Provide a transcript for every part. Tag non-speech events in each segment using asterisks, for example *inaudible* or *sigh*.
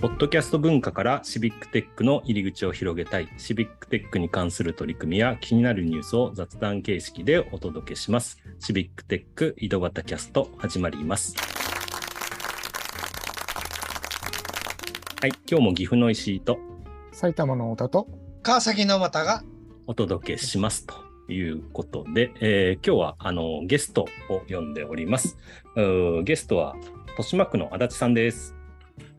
ポッドキャスト文化からシビックテックの入り口を広げたい、シビックテックに関する取り組みや気になるニュースを雑談形式でお届けします。シビックテック井戸端キャスト始まります。はい、今日も岐阜の石井と埼玉の太田と川崎の又がお届けしますということで、えー、今日はあのゲストを呼んでおります。ゲストは豊島区の安達さんです。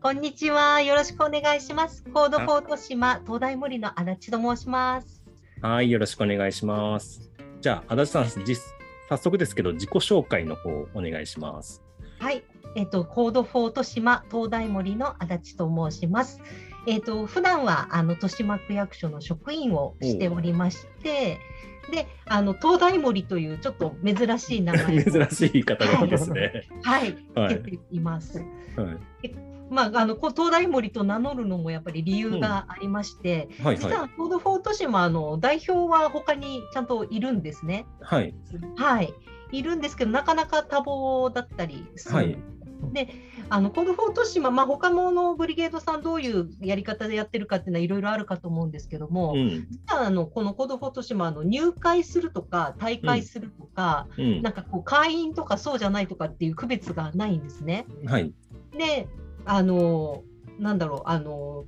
こんにちは。よろしくお願いします。コードフォート島東大森の足立と申します。はい、よろしくお願いします。じゃあ、安達さん、実早速ですけど、自己紹介の方お願いします。はい、えっ、と、コードフォート島東大森の足立と申します。えっ、と、普段はあの豊島区役所の職員をしておりまして、で、あの灯台守というちょっと珍しい名前 *laughs* 珍しい言い方ですね。*laughs* はい、はい、ています。はい。まあ、あの灯台守と名乗るのもやっぱり理由がありまして、うんはいはい、実はコードフォート島の代表は他にちゃんといるんですね。はい、はい、いるんですけどなかなか多忙だったりする。はいであのコードフォート島、まあ、他ののブリゲードさんどういうやり方でやってるかっていうのはいろいろあるかと思うんですけども、うん、実はあのこのコードフォート島の入会するとか退会するとか、うん、なんかこう会員とかそうじゃないとかっていう区別がないんですね。はい、であのなんだろうあの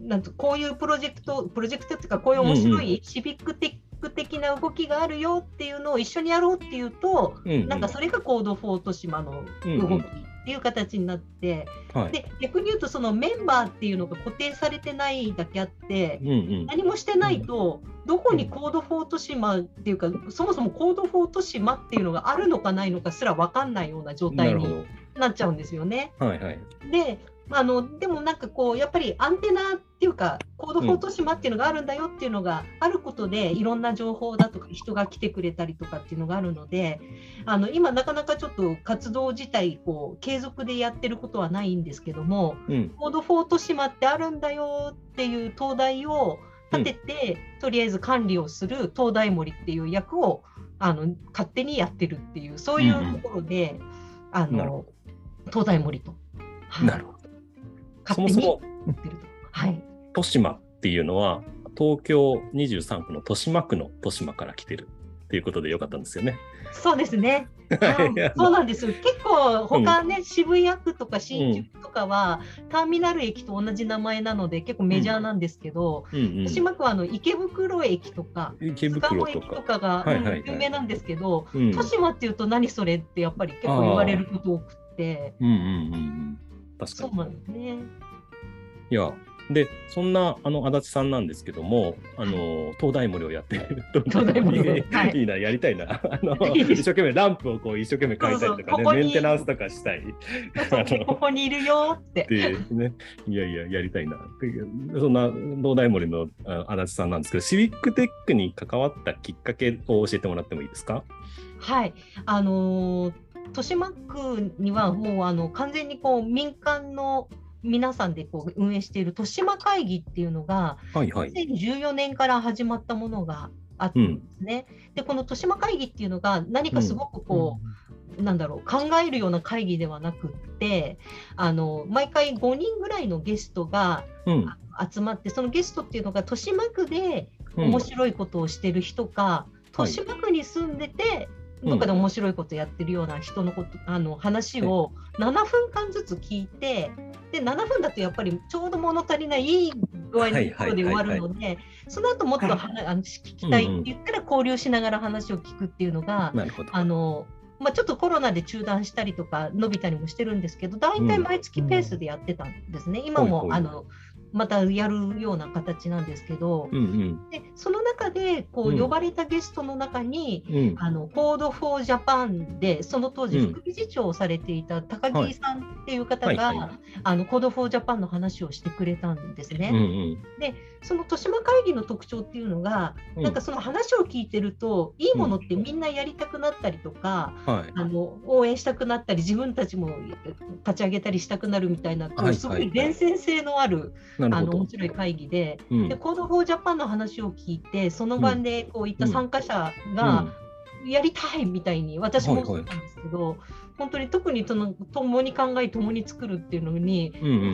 なんとこういうプロジェクトプロジェクトっていうかこういう面白いシビックテック的な動きがあるよっていうのを一緒にやろうっていうと、うんうん、なんかそれがコードフォート島の動きっていう形になって、うんうん、で逆に言うとそのメンバーっていうのが固定されてないだけあって、うんうん、何もしてないと、どこにコードフォート島っていうかそもそもコードフォート島っていうのがあるのかないのかすら分かんないような状態になっちゃうんですよね。はいはい、であのでもなんかこうやっぱりアンテナっていうかコードフォート島っていうのがあるんだよっていうのがあることで、いろんな情報だとか人が来てくれたりとかっていうのがあるのであの今なかなかちょっと活動自体こう継続でやってることはないんですけども、うん、コードフォート島ってあるんだよっていう灯台を立てて、うん、とりあえず管理をする灯台守っていう役をあの勝手にやってるっていうそういうところで、うんあの東大森と。なるほど。そもそも、はい、豊島っていうのは、東京23区の豊島区の豊島から来てるっていうことでよかったんですよね。そうですね。*laughs* そうなんです結構他ね、うん、渋谷区とか新宿とかは、うん、ターミナル駅と同じ名前なので結構メジャーなんですけど、うん。うん、豊島区はあの池袋駅とか池袋駅とかが、はいはいはい、有名なんですけど、豊島っていうと何それってやっぱり結構言われること多くて。うんうんうん、確かに。そうなんですね。いやで、そんなあの足立さんなんですけども、あの東大森をやってる *laughs* 東大森いいな、やりたいな。*laughs* あの一生懸命ランプをこう一生懸命描いたりとかね、メンテナンスとかしたい。ここにいるよって。でね、いやいや、やりたいな。そんな東大森の足立さんなんですけど、シビックテックに関わったきっかけを教えてもらってもいいですか？はい。あのー豊島区にはもうあの完全にこう民間の皆さんでこう運営している豊島会議っていうのが、はいはい、2014年から始まったものがあったんですね。うん、でこの豊島会議っていうのが何かすごくこう、うん、なんだろう考えるような会議ではなくってあの毎回5人ぐらいのゲストが、集まってそのゲストっていうのが豊島区で面白いことをしてる人か、豊島区に住んでて、どっかで面白いことやってるような人のこと、あの話を7分間ずつ聞いて、で7分だとやっぱりちょうど物足りないいい具合のところで終わるので、その後もっとは、あの聞きたいって言ったら交流しながら話を聞くっていうのが、あのまあ、ちょっとコロナで中断したりとか伸びたりもしてるんですけど大体毎月ペースでやってたんですね、うん、今もあのまたやるような形なんですけど、うんうん、でその中でこう呼ばれたゲストの中に、うん、あの Code for Japan でその当時副理事長をされていた高木さんっていう方が、はい。はいはい、あの Code for Japan の話をしてくれたんですね。うんうん、でその豊島会議の特徴っていうのが、うん、なんかその話を聞いてるといいものってみんなやりたくなったりとか、うんあの応援したくなったり自分たちも立ち上げたりしたくなるみたいな、はい、すごい伝染性のある、あの面白い会議で,、で Code for Japan の話を聞いてその場でこういった参加者が、やりたいみたいに私も思ったんですけど、はい。はい、本当に特にその共に考え共に作るっていうのに、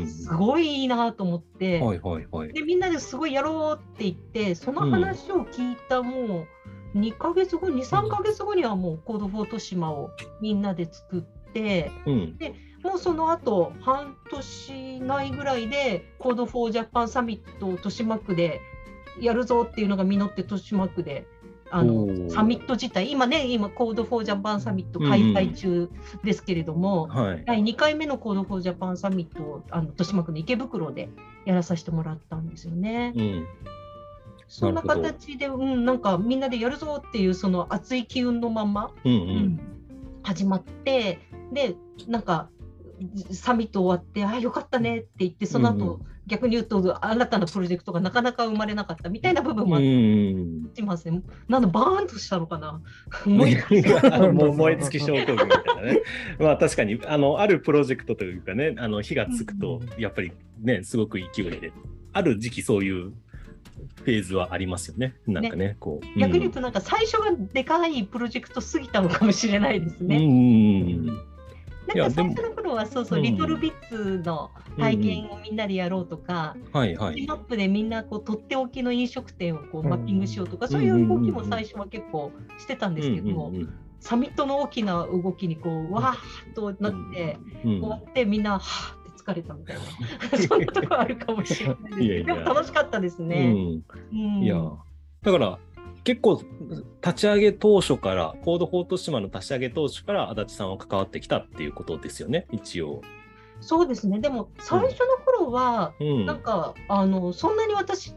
すごいいいなと思って、はいはいはい、でみんなですごいやろうって言ってその話を聞いたもう2か月後23か月後にはもうコードフォート島をみんなで作って、うん、でもうその後半年ないぐらいで Code for Japan サミットを豊島区でやるぞっていうのが実って豊島区であのサミット自体、今ね、今、 Code for Japan サミット開催中ですけれども、うんはい、第2回目の Code for Japan サミットをあの豊島区の池袋でやらさせてもらったんですよね。うん、そんな形で、うん、なんかみんなでやるぞっていうその熱い機運のまま、うん、うん、始まって、で、なんかサミット終わって、ああ、よかったねって言って、その後、うん、逆に言うと、新たなプロジェクトがなかなか生まれなかったみたいな部分もありますね。なんだ、バーンとしたのかな？もう燃え尽き症候群みたいなね。*laughs* まあ確かにあの、あるプロジェクトというかね、あの火がつくと、やっぱりね、すごく勢いで、ある時期そういうフェーズはありますよね。なんかね、ねこう。逆に言うと、なんか最初がでかいプロジェクト過ぎたのかもしれないですね。うんなんか最初の頃はそうそう、うん、リトルビッツの体験をみんなでやろうとか、うんはいはい、マップでみんなこうとっておきの飲食店をこうマッピングしようとか、そういう動きも最初は結構してたんですけども、サミットの大きな動きにこうわーっとなって、終わってみんなはーって疲れたみたいな *laughs* そんなところあるかもしれないですけどでも楽しかったですね。うん、いや。だから結構立ち上げ当初からコードフォート島の立ち上げ当初から足立さんは関わってきたっていうことですよね一応。そうですね。でも最初の頃は、うん、なんかあのそんなに私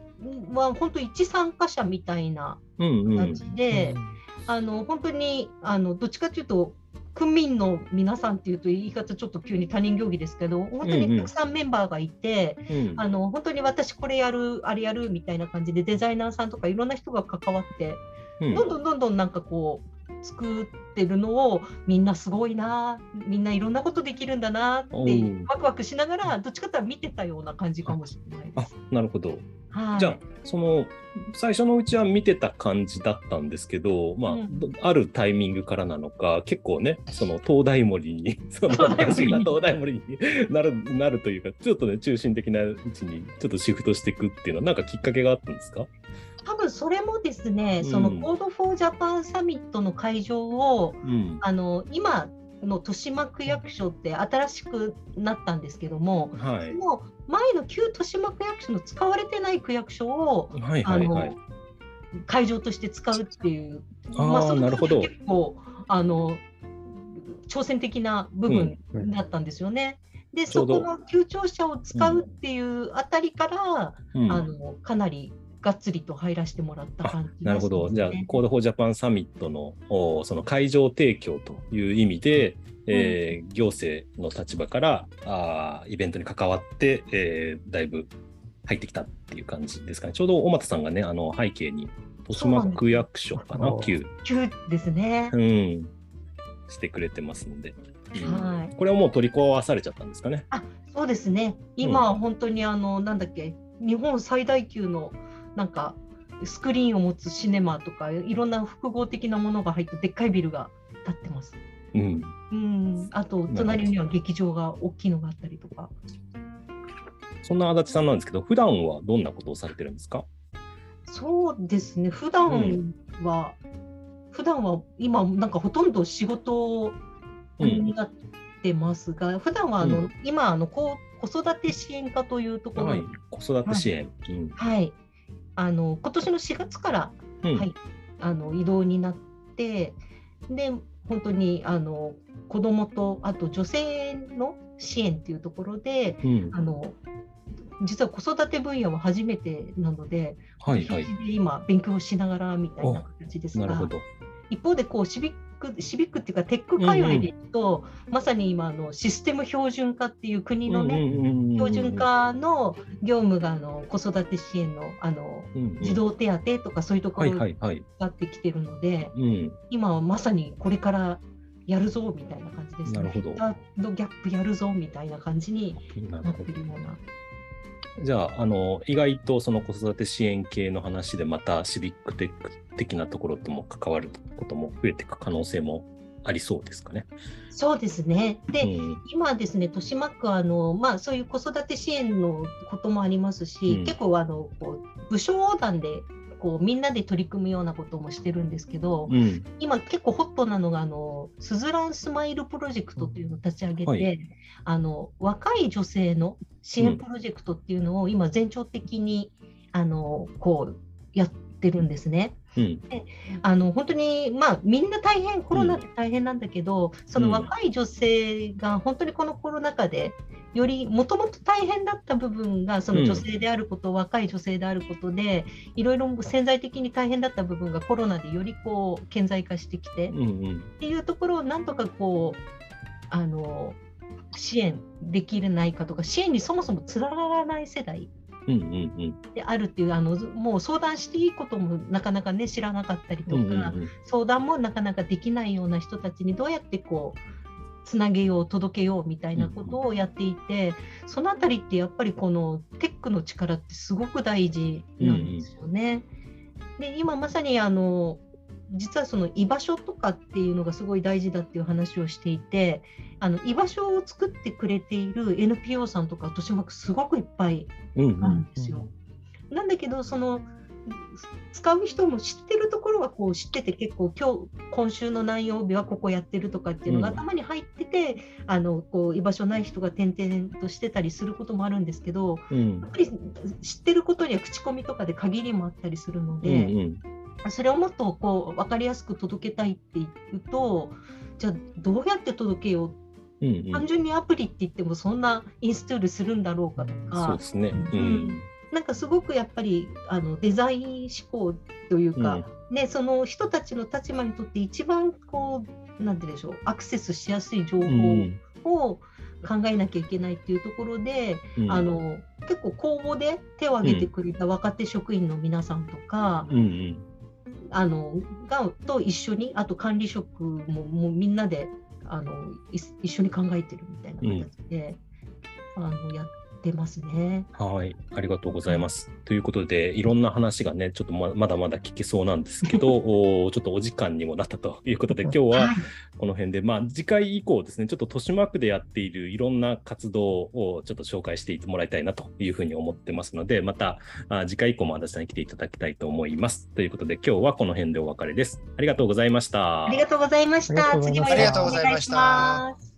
は本当一参加者みたいな感じで、うんうん、あの本当にあのどっちかというと区民の皆さんっていうと言い方ちょっと急に他人行儀ですけど本当にたくさんメンバーがいて、うん。うん、あの本当に私これやるあれやるみたいな感じでデザイナーさんとかいろんな人が関わって、うん、どんどんどんどんなんかこう作ってるのをみんなすごいなみんないろんなことできるんだなってワクワクしながらどっちかというと見てたような感じかもしれないです。あなるほど、はい、じゃあその最初のうちは見てた感じだったんですけど、まあ、うん、あるタイミングからなのか結構ねその東大森に *laughs* その私が東大森に *laughs* なるなるというかちょっとね中心的な位置にちょっとシフトしていくっていうのは何かきっかけがあったんですか？多分それもですね、うん、その Code for Japan サミットの会場を、うん、あの今の豊島区役所って新しくなったんですけども、はい、その前の旧豊島区役所の使われてない区役所を、はいはいはい、あの会場として使うっていう、まあ、それ結構あの挑戦的な部分だったんですよね。うん、でそこの旧庁舎を使うっていうあたりから、うん、あのかなりがっつりと入らせてもらった感じ、ね、なるほど。じゃあ、 Code for Japan サミットのおその会場提供という意味で、うん、えー、行政の立場からあイベントに関わって、えー、だいぶ入ってきたっていう感じですかね。ちょうど小俣さんがね、あの背景に豊島区役所かな、旧。旧ですね。うん。してくれてますので。はい、これはもう取り壊されちゃったんですかね？あそうですね。今、うん、本当にあのなんだっけ日本最大級のなんかスクリーンを持つシネマとかいろんな複合的なものが入ったでっかいビルが建ってます。うん、うん。あと隣には劇場が大きいのがあったりとか。そんな足立さんなんですけど、普段はどんなことをされてるんですか？そうですね、普段は、うん、普段は今、なんかほとんど仕事になってますが、うん、普段はあの、うん、今あの子、子育て支援課というところ、はい、子育て支援、はい、うん。はい、あの今年の4月から、うん、はい、あの移動になってで本当にあの子どもとあと女性の支援っていうところで、うん、あの実は子育て分野は初めてなので、はいはい、今勉強しながらみたいな形ですが一方でこうシビックシビックっていうかテック界隈でいくと、うんうん、まさに今のシステム標準化っていう国のね、標準化の業務があの子育て支援のあの、うんうん、児童手当とかそういうところに使ってきてるので、はいはいはい、今はまさにこれからやるぞみたいな感じですね。なるほど。ギャップやるぞみたいな感じになってるようなじゃあ、あの、意外とその子育て支援系の話でまたシビックテック的なところとも関わることも増えていく可能性もありそうですかね。そうですね。で、うん、今ですね、豊島区はあの、まあ、そういう子育て支援のこともありますし、うん、結構あのこう部署横断でこうみんなで取り組むようなこともしてるんですけど、うん、今結構ホットなのがあのスズランスマイルプロジェクトっていうのを立ち上げて、はい、あの若い女性の支援プロジェクトっていうのを今全庁的にあのこうやってるんですね。うん、であの本当に、まあ、みんな大変コロナって大変なんだけど、うん、その若い女性が本当にこのコロナ禍でよりもともと大変だった部分がその女性であること、うん、若い女性であることでいろいろ潜在的に大変だった部分がコロナでよりこう顕在化してきて、うんうん、っていうところをなんとかこうあの支援できないかとか支援にそもそもつながらない世代であるっていう、あのもう相談していいこともなかなかね知らなかったりとか、相談もなかなかできないような人たちにどうやってこうつなげよう届けようみたいなことをやっていて、うん、そのあたりってやっぱりこのテックの力ってすごく大事なんですよね。うんうん、で今まさにあの実はその居場所とかっていうのがすごい大事だっていう話をしていてあの居場所を作ってくれている NPO さんとか豊島区すごくいっぱいあるんですよ。なんだけどその使う人も知ってるところはこう知ってて結構今日今週の何曜日はここやってるとかっていうのが頭に入ってて、うん、あのこう居場所ない人が転々としてたりすることもあるんですけど、うん、やっぱり知ってることには口コミとかで限りもあったりするので、うんうんそれをもっとこう分かりやすく届けたいっていうとじゃあどうやって届けよう、うんうん、単純にアプリって言ってもそんなインストールするんだろうかとか。そうですね、うん、うんなんかすごくやっぱりあのデザイン思考というか、うん、ね、その人たちの立場にとって一番こうなんてでしょうアクセスしやすい情報を考えなきゃいけないっていうところで、うん、あの結構公募で手を挙げてくれた若手職員の皆さんとか、うんうん。あのがと一緒にあと管理職ももうみんなであの一緒に考えてるみたいな形で、うん、あのやってますね。はい、ありがとうございます。ということで、いろんな話がね、ちょっとまだまだ聞けそうなんですけど、*laughs* おちょっとお時間にもなったということで、今日はこの辺で、まあ、次回以降ですね、ちょっと豊島区でやっているいろんな活動をちょっと紹介していってもらいたいなというふうに思ってますので、またあ次回以降も足立さんに来ていただきたいと思います。ということで、今日はこの辺でお別れです。ありがとうございました。ありがとうございました。次もよろしくお願いします。